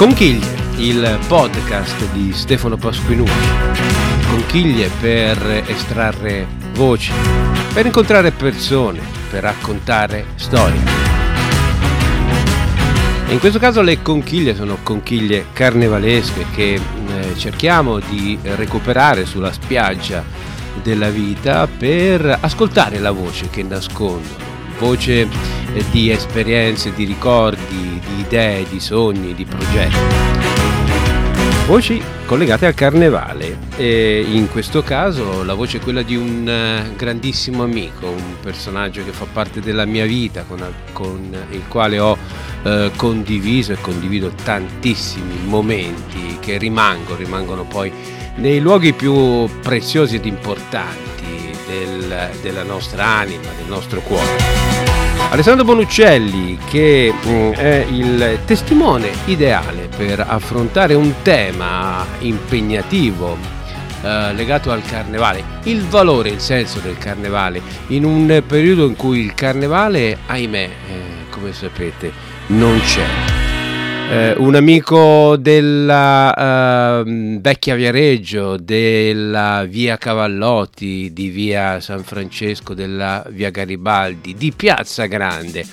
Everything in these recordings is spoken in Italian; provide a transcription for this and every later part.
Conchiglie, il podcast di Stefano Pasquinucci. Conchiglie per estrarre voci, per incontrare persone, per raccontare storie. In questo caso le conchiglie sono conchiglie carnevalesche che eh, cerchiamo di recuperare sulla spiaggia della vita per ascoltare la voce che nascondono, voce eh, di esperienze, di ricordi, di idee, di sogni, di progetti. Voci collegate al carnevale e in questo caso la voce è quella di un eh, grandissimo amico, un personaggio che fa parte della mia vita, con, con il quale ho eh, condiviso e condivido tantissimi momenti che rimangono, rimangono poi nei luoghi più preziosi ed importanti del, della nostra anima, del nostro cuore. Alessandro Bonuccelli che mm, è il testimone ideale per affrontare un tema impegnativo eh, legato al carnevale, il valore, il senso del carnevale, in un periodo in cui il carnevale, ahimè, eh, come sapete, non c'è eh, un amico della eh, vecchia Viareggio, della via Cavallotti, di via San Francesco, della via Garibaldi, di Piazza Grande.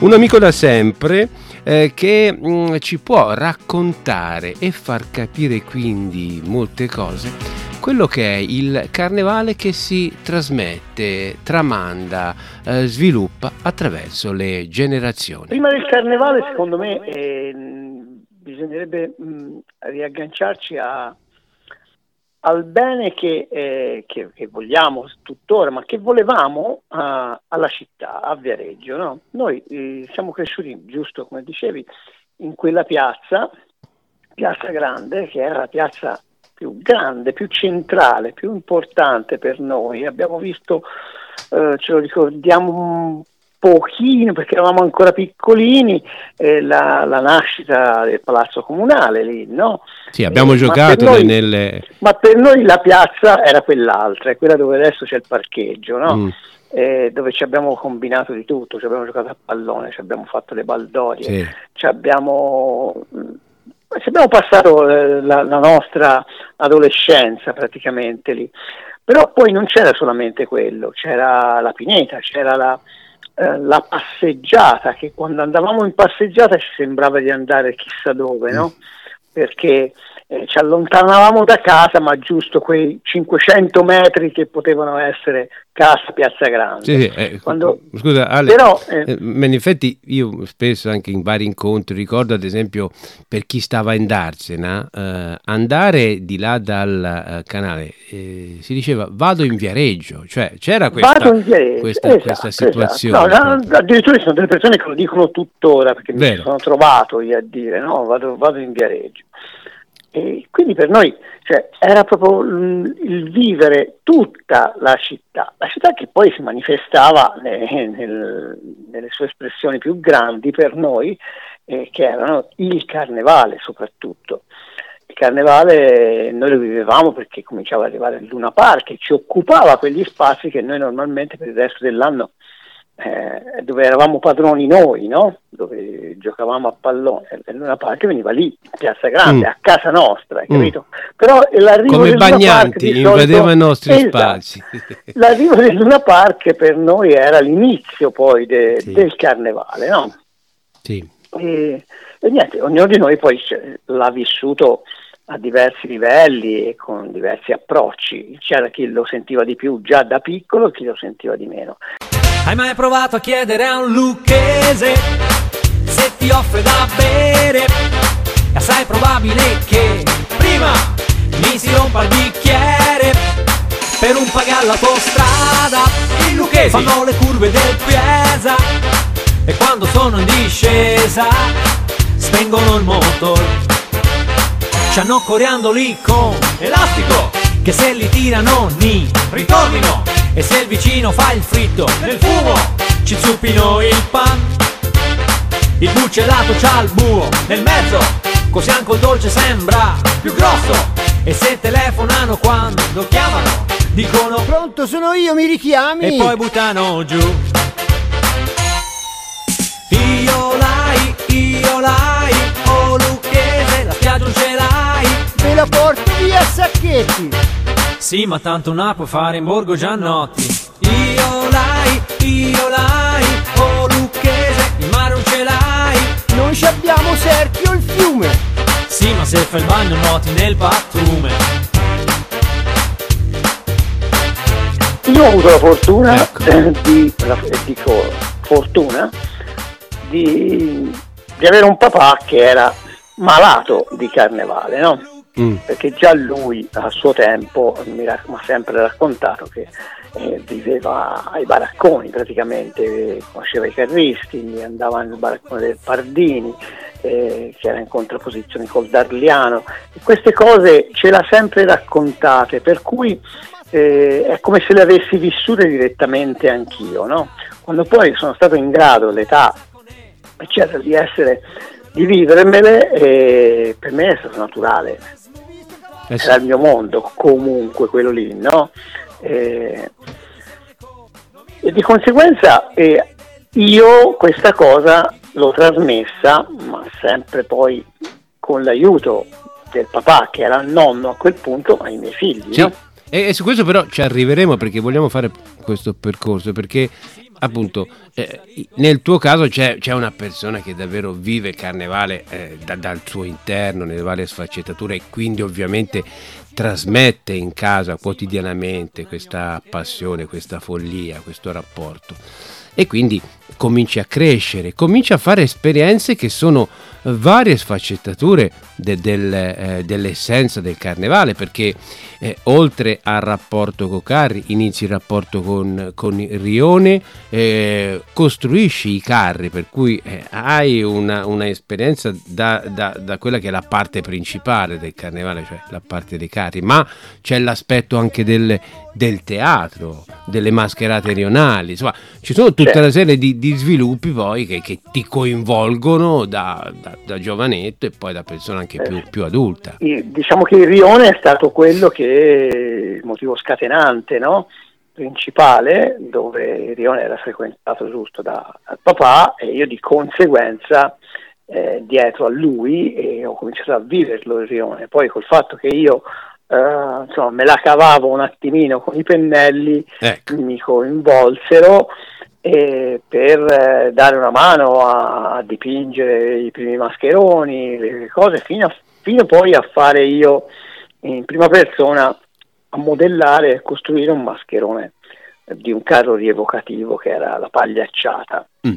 Un amico da sempre eh, che mh, mm, ci può raccontare e far capire quindi molte cose quello che è il carnevale che si trasmette, tramanda, eh, sviluppa attraverso le generazioni. Prima del carnevale, secondo me, eh, bisognerebbe mh, riagganciarci a, al bene che, eh, che, che, vogliamo tuttora, ma che volevamo a, alla città, a Viareggio. No? Noi eh, siamo cresciuti, giusto come dicevi, in quella piazza, Piazza Grande, che era la piazza più grande, più centrale, più importante per noi. Abbiamo visto, eh, ce lo ricordiamo pochino, perché eravamo ancora piccolini, eh, la, la, nascita del palazzo comunale lì, no? Sì, abbiamo eh, giocato ma noi, nelle... Ma per noi la piazza era quell'altra, è quella dove adesso c'è il parcheggio, no? Mm. Eh, dove ci abbiamo combinato di tutto, ci abbiamo giocato a pallone, ci abbiamo fatto le baldorie, sì. ci abbiamo ci abbiamo passato eh, la, la, nostra adolescenza praticamente lì. Però poi non c'era solamente quello, c'era la pineta, c'era la, eh, la passeggiata, che quando andavamo in passeggiata ci sembrava di andare chissà dove, no? Mm. Perché eh, ci allontanavamo da casa, ma giusto quei 500 metri che potevano essere casa Piazza Grande. Sì, sì, eh, Quando... Scusa, Ale, Però, eh, eh, in effetti io spesso anche in vari incontri ricordo ad esempio per chi stava in Darsena, eh, andare di là dal uh, canale eh, si diceva vado in Viareggio, cioè c'era questa, questa, esatto, questa esatto. situazione. Esatto. No, addirittura ci sono delle persone che lo dicono tuttora perché Vero. mi sono trovato io a dire no, vado, vado in Viareggio. E quindi per noi cioè, era proprio il vivere tutta la città, la città che poi si manifestava nel, nel, nelle sue espressioni più grandi per noi, eh, che erano il carnevale soprattutto. Il carnevale noi lo vivevamo perché cominciava ad arrivare il Luna Park e ci occupava quegli spazi che noi normalmente per il resto dell'anno eh, dove eravamo padroni noi, no? dove giocavamo a pallone, e Luna Park veniva lì, in Piazza Grande, mm. a casa nostra, mm. capito? Mm. Però l'arrivo Come Bagnanti invadeva i nostri esatto, spazi. l'arrivo del Luna Park per noi era l'inizio poi de, sì. del carnevale, no? Sì. E, e, niente, ognuno di noi poi l'ha vissuto a diversi livelli e con diversi approcci. C'era chi lo sentiva di più già da piccolo e chi lo sentiva di meno. Hai mai provato a chiedere a un lucchese se ti offre da bere? È assai probabile che prima mi si rompa il bicchiere per un pagare l'autostrada. I lucchesi fanno le curve del Piesa e quando sono in discesa spengono il motor. Ci hanno coriandoli con elastico che se li tirano ni ritornino e se il vicino fa il fritto nel fumo Ci zuppino il pan. Il bucellato c'ha il buo nel mezzo Così anche il dolce sembra più grosso. E se telefonano quando chiamano Dicono Pronto sono io, mi richiami? E poi buttano giù. Io l'hai, io lai Oh Lucchese, la spiaggia non ce l'hai. Me la porto via sacchetti. Sì, ma tanto una può fare in borgo Giannotti. Io l'hai, io l'hai, oh Lucchese, il mare non ce l'hai. Non ci abbiamo cerchio il fiume. Sì, ma se fai il bagno nuoti nel pattume. Io ho avuto la fortuna ecco. di, la, dico fortuna, di, di avere un papà che era malato di carnevale, no? Mm. Perché già lui a suo tempo mi ha sempre raccontato che eh, viveva ai baracconi praticamente, conosceva i carristi, andava nel baraccone del Pardini, eh, che era in contrapposizione col Darliano. E queste cose ce l'ha sempre raccontate, per cui eh, è come se le avessi vissute direttamente anch'io. No? Quando poi sono stato in grado, l'età eccetera, di essere di vivermele, eh, per me è stato naturale eh sì. era il mio mondo comunque quello lì, no? E, e di conseguenza eh, io questa cosa l'ho trasmessa, ma sempre poi con l'aiuto del papà che era il nonno a quel punto ai miei figli. Sì. No? E, su questo però ci arriveremo perché vogliamo fare questo percorso, perché appunto eh, nel tuo caso c'è, c'è, una persona che davvero vive il carnevale eh, da, dal suo interno, nelle varie sfaccettature e quindi ovviamente trasmette in casa quotidianamente questa passione, questa follia, questo rapporto. E quindi cominci a crescere, cominci a fare esperienze che sono varie sfaccettature de, del, eh, dell'essenza del carnevale, perché eh, oltre al rapporto con carri, inizi il rapporto con, con rione, eh, costruisci i carri, per cui eh, hai una, una esperienza da, da, da, quella che è la parte principale del carnevale, cioè la parte dei carri, ma c'è l'aspetto anche del, del teatro, delle mascherate rionali, insomma ci sono tutta una serie di, di sviluppi poi che, che ti coinvolgono da, da, da, giovanetto e poi da persona anche più, eh, più, adulta. Diciamo che il rione è stato quello che il motivo scatenante, no? principale, dove il rione era frequentato giusto da, dal papà e io di conseguenza eh, dietro a lui e ho cominciato a viverlo il rione. Poi col fatto che io Uh, insomma, me la cavavo un attimino con i pennelli, ecco. mi coinvolsero e per eh, dare una mano a, a, dipingere i primi mascheroni, le cose, fino, a, fino poi a fare io in prima persona a modellare e costruire un mascherone di un carro rievocativo che era la pagliacciata. Mm.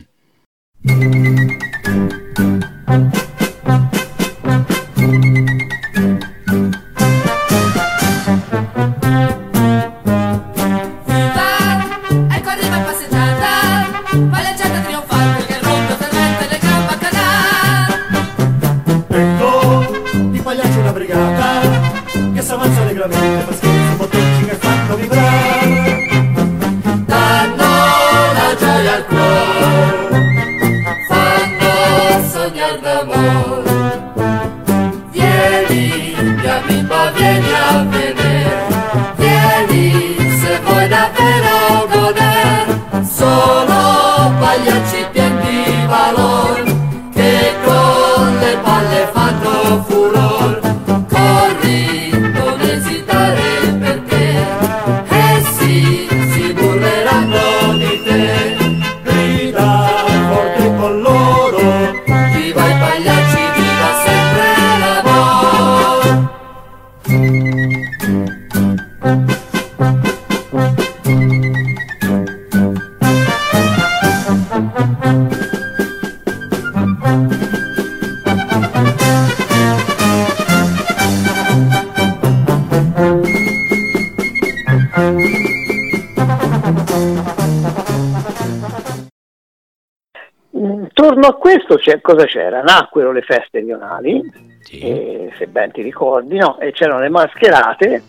Cosa c'era? Nacquero le feste rionali, sì. eh, se ben ti ricordi, no? e c'erano le mascherate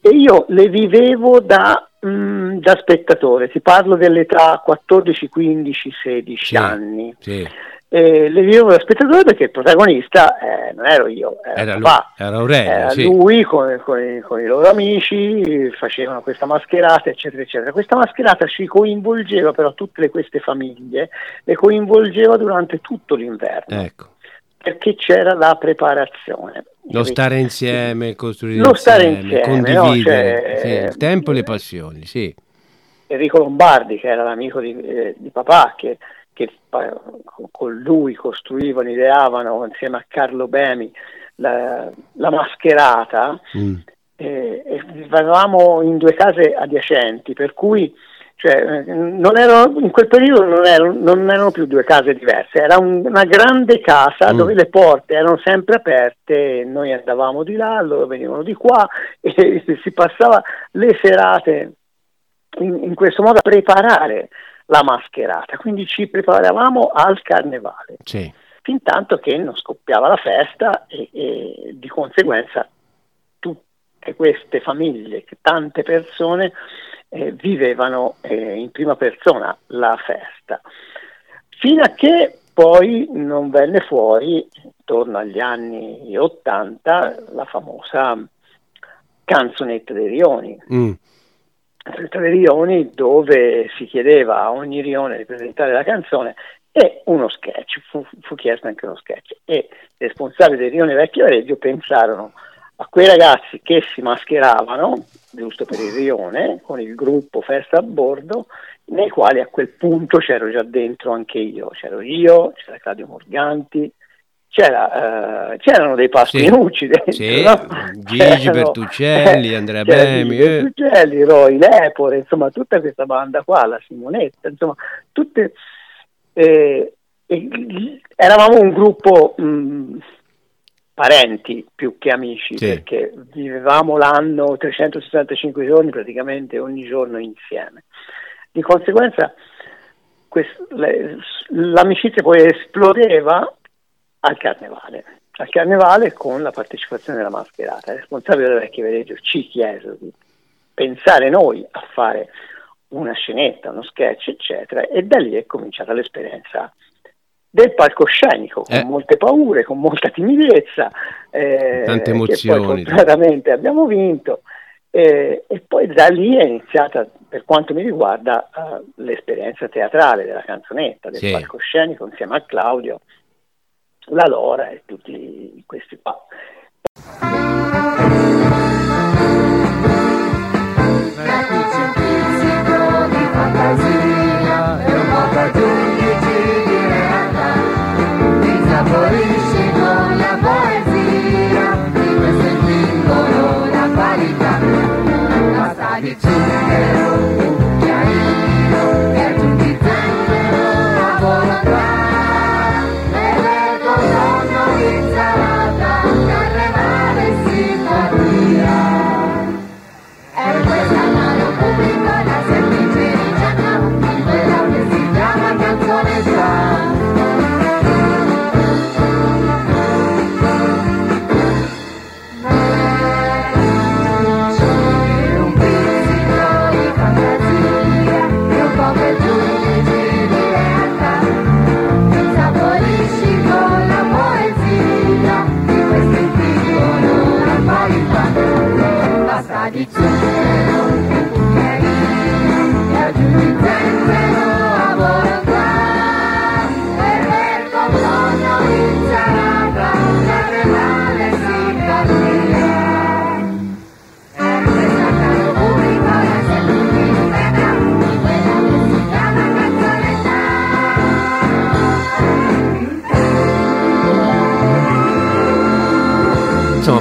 e io le vivevo da, mh, mm, da spettatore, ti parlo dell'età 14, 15, 16 sì. anni. Sì eh, le vivevo da spettatore perché il protagonista eh, non ero io, era, era, lui, era Aurelio. Era sì. lui con, con, con, i loro amici, facevano questa mascherata, eccetera, eccetera. Questa mascherata ci coinvolgeva però tutte queste famiglie, le coinvolgeva durante tutto l'inverno. Ecco. Perché c'era la preparazione. Lo stare insieme, costruire lo stare insieme, condividere no? cioè, sì, il tempo e le passioni, sì. Enrico Lombardi, che era l'amico di, eh, di papà, che, che, con lui costruivano, ideavano insieme a Carlo Bemi la, la mascherata, mm. eh, e vivevamo in due case adiacenti, per cui cioè, erano, in quel periodo non erano, non erano, più due case diverse, era un, una grande casa mm. dove le porte erano sempre aperte, noi andavamo di là, loro venivano di qua e si passava le serate in, in questo modo a preparare la mascherata, quindi ci preparavamo al carnevale. Sì. Fin tanto che non scoppiava la festa e, e di conseguenza tutte queste famiglie, tante persone eh, vivevano eh, in prima persona la festa. Fino a che poi non venne fuori, intorno agli anni 80, la famosa canzonetta dei Rioni. Mm. Dei Rioni dove si chiedeva a ogni rione di presentare la canzone e uno sketch, fu, fu chiesto anche uno sketch. E i responsabili del Rione Vecchio Reggio pensarono a quei ragazzi che si mascheravano, giusto per il rione, con il gruppo Festa a bordo, nei quali a quel punto c'ero già dentro anche io, c'ero io, c'era Claudio Morganti, c'era, uh, c'erano dei Pasquinucci sì, dentro, sì, no? Gigi Bertuccelli, Andrea Bemi, eh. Bertuccelli, Roy Lepore, insomma tutta questa banda qua, la Simonetta, insomma tutte... Eh, eravamo un gruppo mh, parenti più che amici, sì. perché vivevamo l'anno 365 giorni praticamente ogni giorno insieme. Di conseguenza quest- l'amicizia poi esplodeva al carnevale, al carnevale con la partecipazione della mascherata. Il responsabile del vecchio Vereggio ci chiese di pensare noi a fare una scenetta, uno sketch, eccetera, e da lì è cominciata l'esperienza del palcoscenico, con eh. molte paure, con molta timidezza, eh, tante emozioni. Che poi abbiamo vinto. Eh, e poi da lì è iniziata, per quanto mi riguarda, uh, l'esperienza teatrale della canzonetta, del sì. palcoscenico, insieme a Claudio, la Lora e tutti questi qua.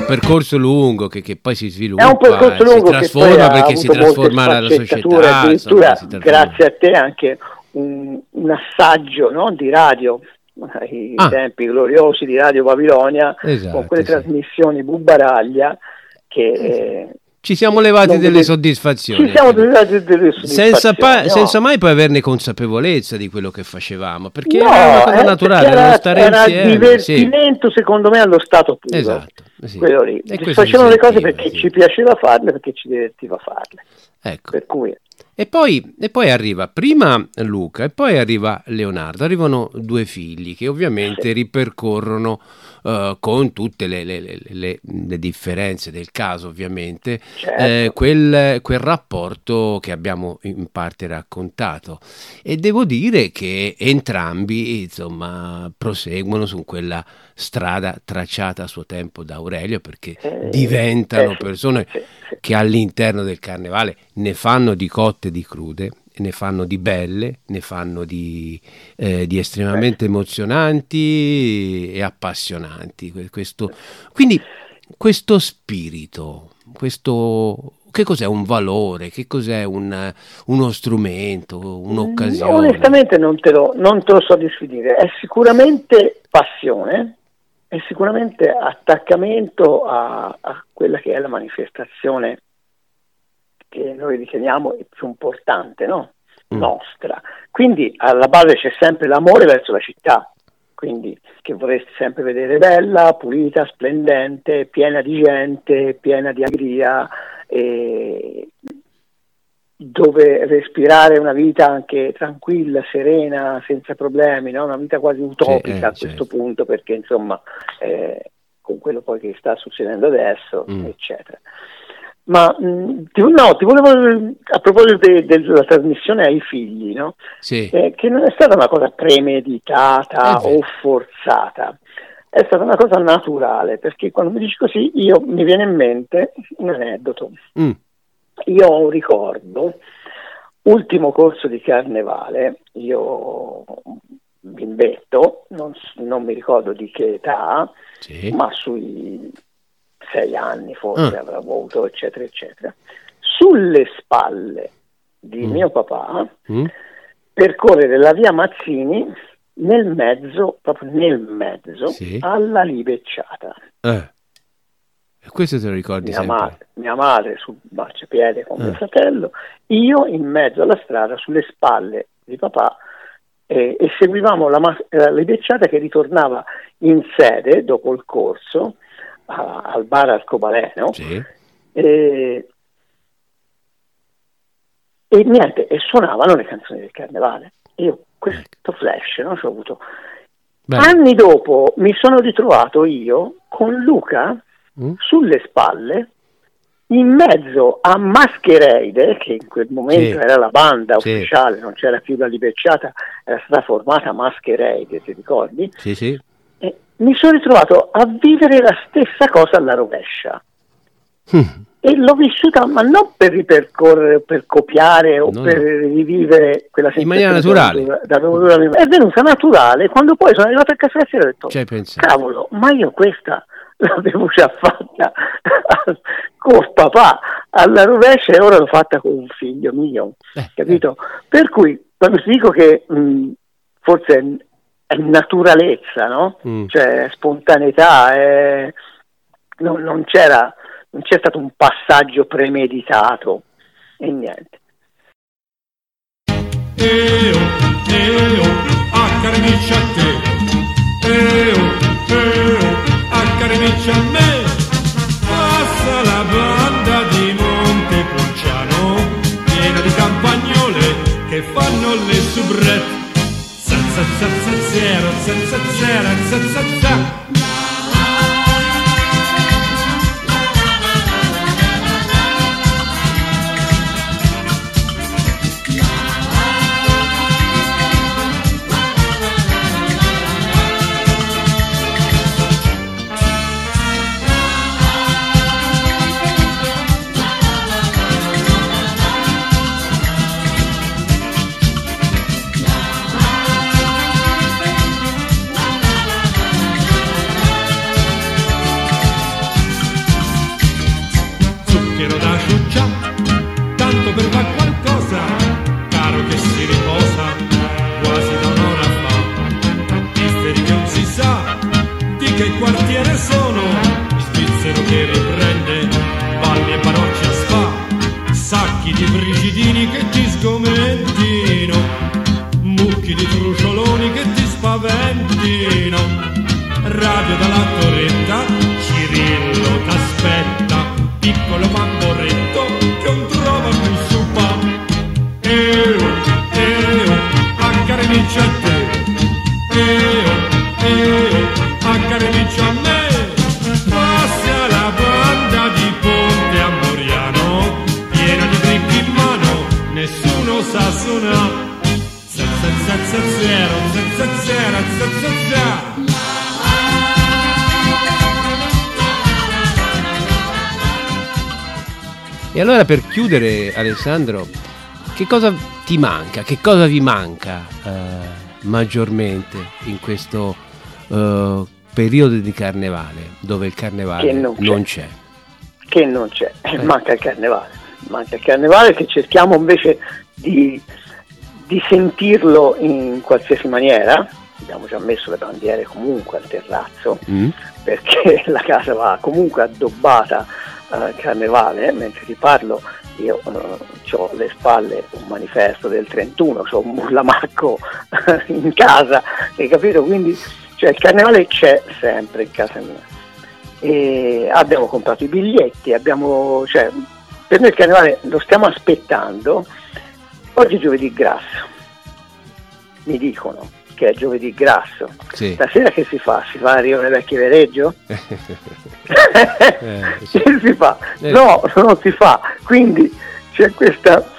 Percorso lungo che, che, poi si sviluppa, è un percorso lungo si trasforma perché si trasforma la società. Addirittura, insomma, grazie a te anche un, un assaggio no, di radio ai ah. tempi gloriosi di Radio Babilonia esatto, con quelle sì. trasmissioni Bubbaraglia che eh, ci siamo levati delle soddisfazioni. Ci siamo levati delle soddisfazioni. Senza, pa- no. senza, mai poi averne consapevolezza di quello che facevamo, perché no, era una cosa eh, naturale, era, era insieme. divertimento sì. secondo me allo stato puro. Esatto. Sì. Quello lì. Facevamo le cose perché sì. ci piaceva farle, perché ci divertiva farle. Ecco. Per cui E poi, e poi, arriva prima Luca e poi arriva Leonardo, arrivano due figli che ovviamente ripercorrono uh, con tutte le, le, le, le, differenze del caso ovviamente certo. eh, quel, quel, rapporto che abbiamo in parte raccontato e devo dire che entrambi insomma proseguono su quella strada tracciata a suo tempo da Aurelio perché eh, diventano eh, persone che all'interno del carnevale ne fanno di cotte e di crude, ne fanno di belle, ne fanno di, eh, di estremamente emozionanti e appassionanti. Questo, quindi questo spirito, questo, che cos'è un valore, che cos'è un, uno strumento, un'occasione? Onestamente non te, lo, non te lo so definire, è sicuramente passione, è sicuramente attaccamento a, a, quella che è la manifestazione che noi riteniamo più importante, no? mm. nostra. Quindi alla base c'è sempre l'amore verso la città, quindi che vorresti sempre vedere bella, pulita, splendente, piena di gente, piena di allegria, e dove respirare una vita anche tranquilla, serena, senza problemi, no? una vita quasi utopica sì, eh, a questo certo. punto, perché insomma eh, con quello poi che sta succedendo adesso, mm. eccetera. Ma mh, ti, no, ti volevo, a proposito de, de, della trasmissione ai figli, no? sì. eh, che non è stata una cosa premeditata eh o forzata, è stata una cosa naturale, perché quando mi dici così io mi viene in mente un aneddoto. Mm io ho un ricordo, ultimo corso di carnevale, io bimbetto, non, non mi ricordo di che età, sì. ma sui sei anni forse ah. avrò avuto, eccetera, eccetera. Sulle spalle di mm. mio papà mm. percorrere la via Mazzini nel mezzo, proprio nel mezzo, sì. alla libecciata. Eh. E questo te lo ricordi mia sempre? Madre, mia madre sul marciapiede con eh. mio fratello, io in mezzo alla strada, sulle spalle di papà, eh, e seguivamo la, la libecciata che ritornava in sede dopo il corso a, al bar Arcobaleno. Sì. E, e niente, e suonavano le canzoni del carnevale. Io questo flash non ci ho avuto. Beh. Anni dopo mi sono ritrovato io con Luca mm? sulle spalle in mezzo a Masquerade, che in quel momento sì. era la banda sì. ufficiale, non c'era più la Liberciata, era stata formata Masquerade, ti ricordi? Sì, sì. E mi sono ritrovato a vivere la stessa cosa alla rovescia. Mm. E l'ho vissuta, ma non per ripercorrere, per copiare o no, per rivivere quella sensazione. In maniera naturale. Da, da, da, è venuta naturale quando poi sono arrivato a casa e ho detto, cavolo, ma io questa l'avevo già fatta con papà alla rovescia e ora l'ho fatta con un figlio mio, eh, capito? Eh. Per cui quando ti dico che mh, forse è, è, naturalezza, no? Mm. Cioè spontaneità, è, non, non, c'era, non c'è stato un passaggio premeditato e niente. Eo, eo, pensiero da ciuccia, tanto per far qualcosa, caro che si riposa, quasi da un'ora fa. Misteri che non si sa, di che quartiere sono, svizzero che riprende, valli e parrocchia spa, sacchi di frigidini che ti sgomentino, mucchi di trucioloni che ti spaventino, radio dalla torretta, Cirillo t'aspetta piccolo mamborretto che non trova mi supa. Eo, eo, accarnici a te. Eo, eo, accarnici a me. Passa la banda di Ponte a Moriano, piena di grippi in mano, nessuno sa suonare. Zero, zero, zero, zero, zero, zero. E allora per chiudere Alessandro, che cosa ti manca? Che cosa vi manca uh, maggiormente in questo uh, periodo di carnevale dove il carnevale non, non c'è. c'è? Che non c'è, eh. manca il carnevale. Manca il carnevale che cerchiamo invece di, di sentirlo in qualsiasi maniera. Abbiamo già messo le bandiere comunque al terrazzo mm. perché la casa va comunque addobbata al carnevale, mentre ti parlo io eh, ho alle spalle un manifesto del 31, ho un bullamacco in casa, hai capito? Quindi cioè, il carnevale c'è sempre in casa mia. E abbiamo comprato i biglietti, abbiamo, cioè, per noi il carnevale lo stiamo aspettando. Oggi è giovedì grasso, mi dicono che è giovedì grasso. Sì. Stasera che si fa? Si fa a Rione Vecchio Vereggio? eh, sì. Che si fa? Eh. No, non si fa. Quindi c'è questa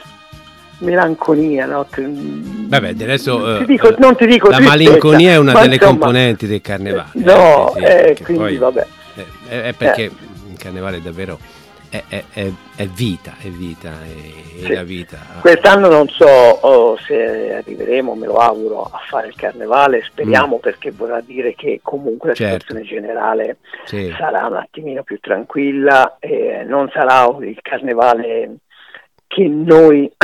melanconia. No? Vabbè, adesso ti dico, non ti dico la tristezza, malinconia è una delle insomma, componenti del carnevale. No, eh, sì, quindi poi, vabbè. È, è perché eh. il carnevale davvero è, è, è, vita, è vita, è, sì. la vita. Quest'anno non so oh, se arriveremo, me lo auguro, a fare il carnevale, speriamo mm. perché vorrà dire che comunque la certo. situazione generale sì. sarà un attimino più tranquilla, e non sarà il carnevale che noi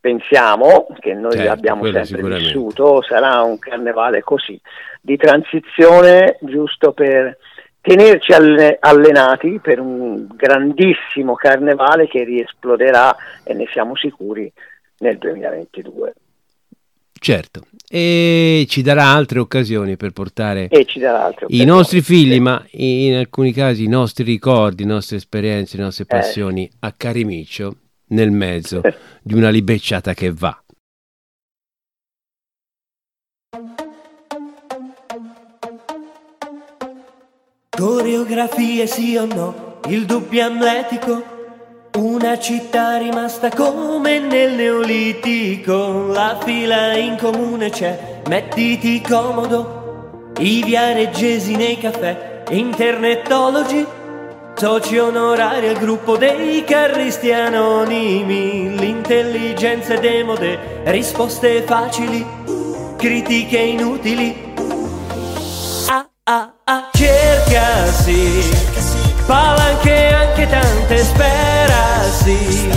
pensiamo, che noi certo, abbiamo sempre vissuto, sarà un carnevale così, di transizione giusto per tenerci allenati per un grandissimo carnevale che riesploderà e ne siamo sicuri nel 2022. Certo, e ci darà altre occasioni per portare i nostri figli, sì. ma in alcuni casi i nostri ricordi, le nostre esperienze, le nostre passioni eh. a Carimiccio nel mezzo di una libecciata che va. Coreografie sì o no, il dubbio amletico, una città rimasta come nel neolitico, la fila in comune c'è, mettiti comodo, i viareggesi nei caffè, internetologi, soci onorari al gruppo dei carristi anonimi, l'intelligenza demode, risposte facili, critiche inutili ah, ah, cercasi, palanche anche tante, sperasi,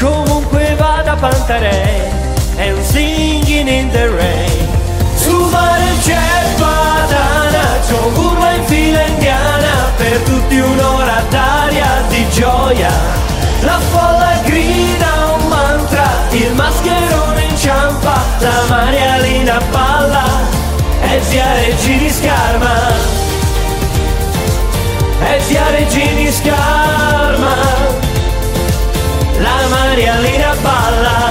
comunque vada Pantarei, un singing in the rain, su mare c'è padana, c'è un burro in fila indiana, per tutti un'ora d'aria di gioia, la folla grida un mantra, il mascherone inciampa, la marialina balla, e zia Regini Scarma. E zia Regini Scarma. La Marialina balla.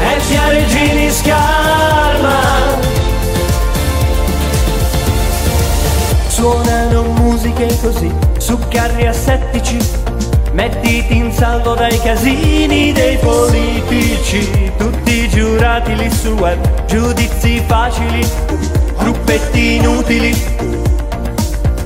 E zia Regini Scarma. Suonano musiche così su carri assettici Mettiti in salvo dai casini dei politici, tutti giurati lì sul web, giudizi facili, gruppetti inutili.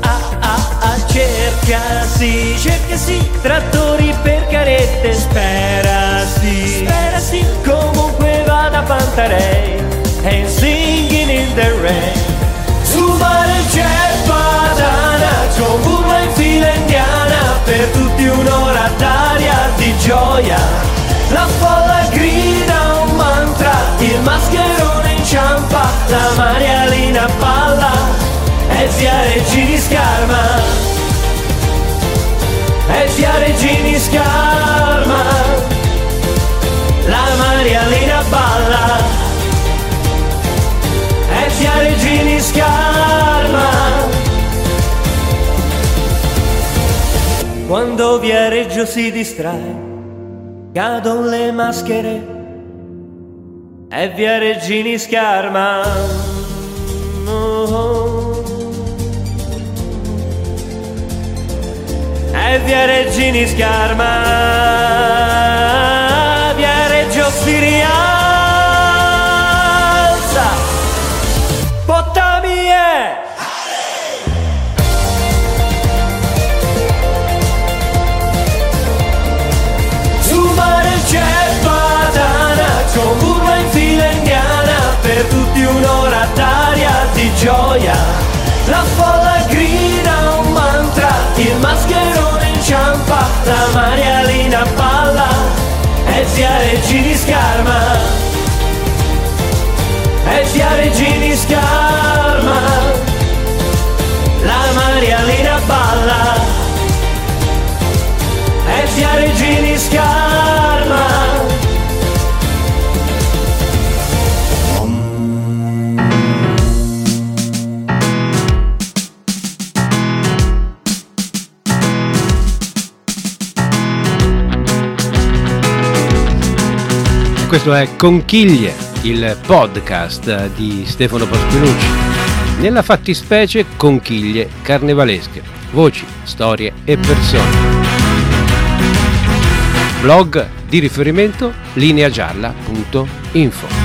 Ah ah ah, cercasi, cercasi, trattori per carette, sperasi, sperasi, comunque vada Pantarei, and singing in the rain. Su mare c'è padana, c'è un burro in fila Quando Viareggio si distrae, cadono le maschere e Viareggini scarma. Oh. E Viareggini scarma, Viareggio si rialza. Gioia, la folla grida un mantra, il mascherone inciampa, la Marialina balla, e zia Regini scarma, e zia Regini scarma, la Marialina balla, e zia Regini scarma. Questo è Conchiglie, il podcast di Stefano Paspinucci. Nella fattispecie conchiglie carnevalesche, voci, storie e persone. Blog di riferimento lineagialla.info